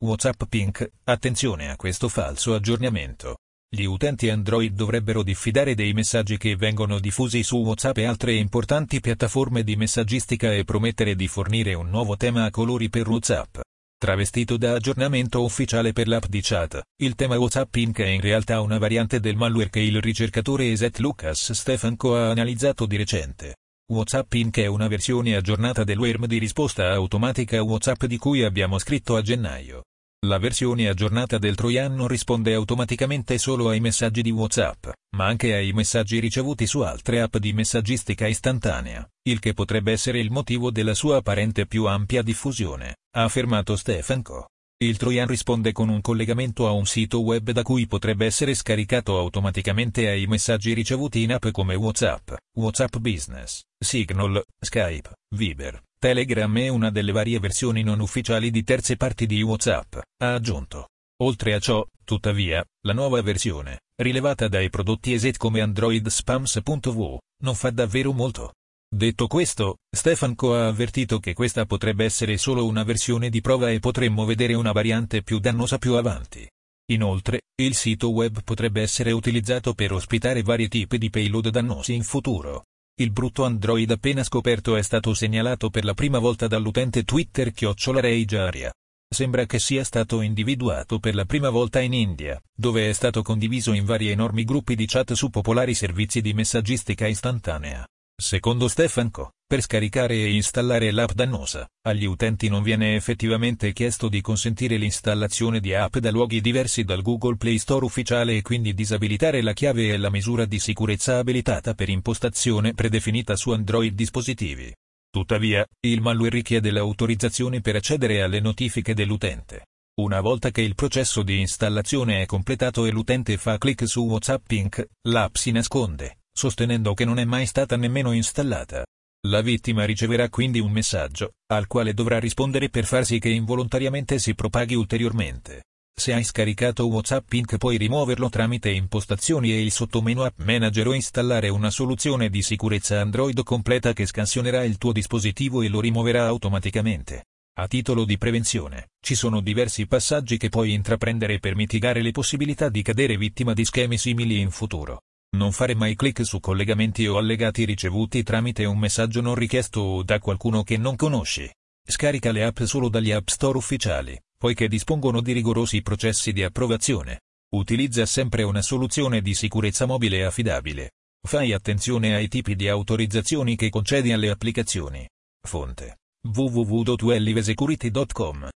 WhatsApp Pink, attenzione a questo falso aggiornamento. Gli utenti Android dovrebbero diffidare dei messaggi che vengono diffusi su WhatsApp e altre importanti piattaforme di messaggistica e promettere di fornire un nuovo tema a colori per WhatsApp. Travestito da aggiornamento ufficiale per l'app di chat, il tema WhatsApp Pink è in realtà una variante del malware che il ricercatore Eset Lucas Stefanco ha analizzato di recente. WhatsApp Pink è una versione aggiornata del WERM di risposta automatica WhatsApp di cui abbiamo scritto a gennaio. La versione aggiornata del troiano risponde automaticamente solo ai messaggi di WhatsApp, ma anche ai messaggi ricevuti su altre app di messaggistica istantanea, il che potrebbe essere il motivo della sua apparente più ampia diffusione, ha affermato Stefan Co. Il Trojan risponde con un collegamento a un sito web da cui potrebbe essere scaricato automaticamente ai messaggi ricevuti in app come WhatsApp, WhatsApp Business, Signal, Skype, Viber, Telegram e una delle varie versioni non ufficiali di terze parti di WhatsApp, ha aggiunto. Oltre a ciò, tuttavia, la nuova versione, rilevata dai prodotti ESET come Android Spams.v, non fa davvero molto. Detto questo, Stefanco ha avvertito che questa potrebbe essere solo una versione di prova e potremmo vedere una variante più dannosa più avanti. Inoltre, il sito web potrebbe essere utilizzato per ospitare vari tipi di payload dannosi in futuro. Il brutto Android appena scoperto è stato segnalato per la prima volta dall'utente Twitter chiocciolareigiaria. Sembra che sia stato individuato per la prima volta in India, dove è stato condiviso in vari enormi gruppi di chat su popolari servizi di messaggistica istantanea. Secondo Stefanco, per scaricare e installare l'app dannosa, agli utenti non viene effettivamente chiesto di consentire l'installazione di app da luoghi diversi dal Google Play Store ufficiale e quindi disabilitare la chiave e la misura di sicurezza abilitata per impostazione predefinita su Android dispositivi. Tuttavia, il malware richiede l'autorizzazione per accedere alle notifiche dell'utente. Una volta che il processo di installazione è completato e l'utente fa clic su WhatsApp Pink, l'app si nasconde sostenendo che non è mai stata nemmeno installata. La vittima riceverà quindi un messaggio, al quale dovrà rispondere per far sì che involontariamente si propaghi ulteriormente. Se hai scaricato WhatsApp Pink puoi rimuoverlo tramite impostazioni e il sottomenu App Manager o installare una soluzione di sicurezza Android completa che scansionerà il tuo dispositivo e lo rimuoverà automaticamente. A titolo di prevenzione, ci sono diversi passaggi che puoi intraprendere per mitigare le possibilità di cadere vittima di schemi simili in futuro. Non fare mai clic su collegamenti o allegati ricevuti tramite un messaggio non richiesto o da qualcuno che non conosci. Scarica le app solo dagli App Store ufficiali, poiché dispongono di rigorosi processi di approvazione. Utilizza sempre una soluzione di sicurezza mobile affidabile. Fai attenzione ai tipi di autorizzazioni che concedi alle applicazioni. Fonte www.twellivesecurity.com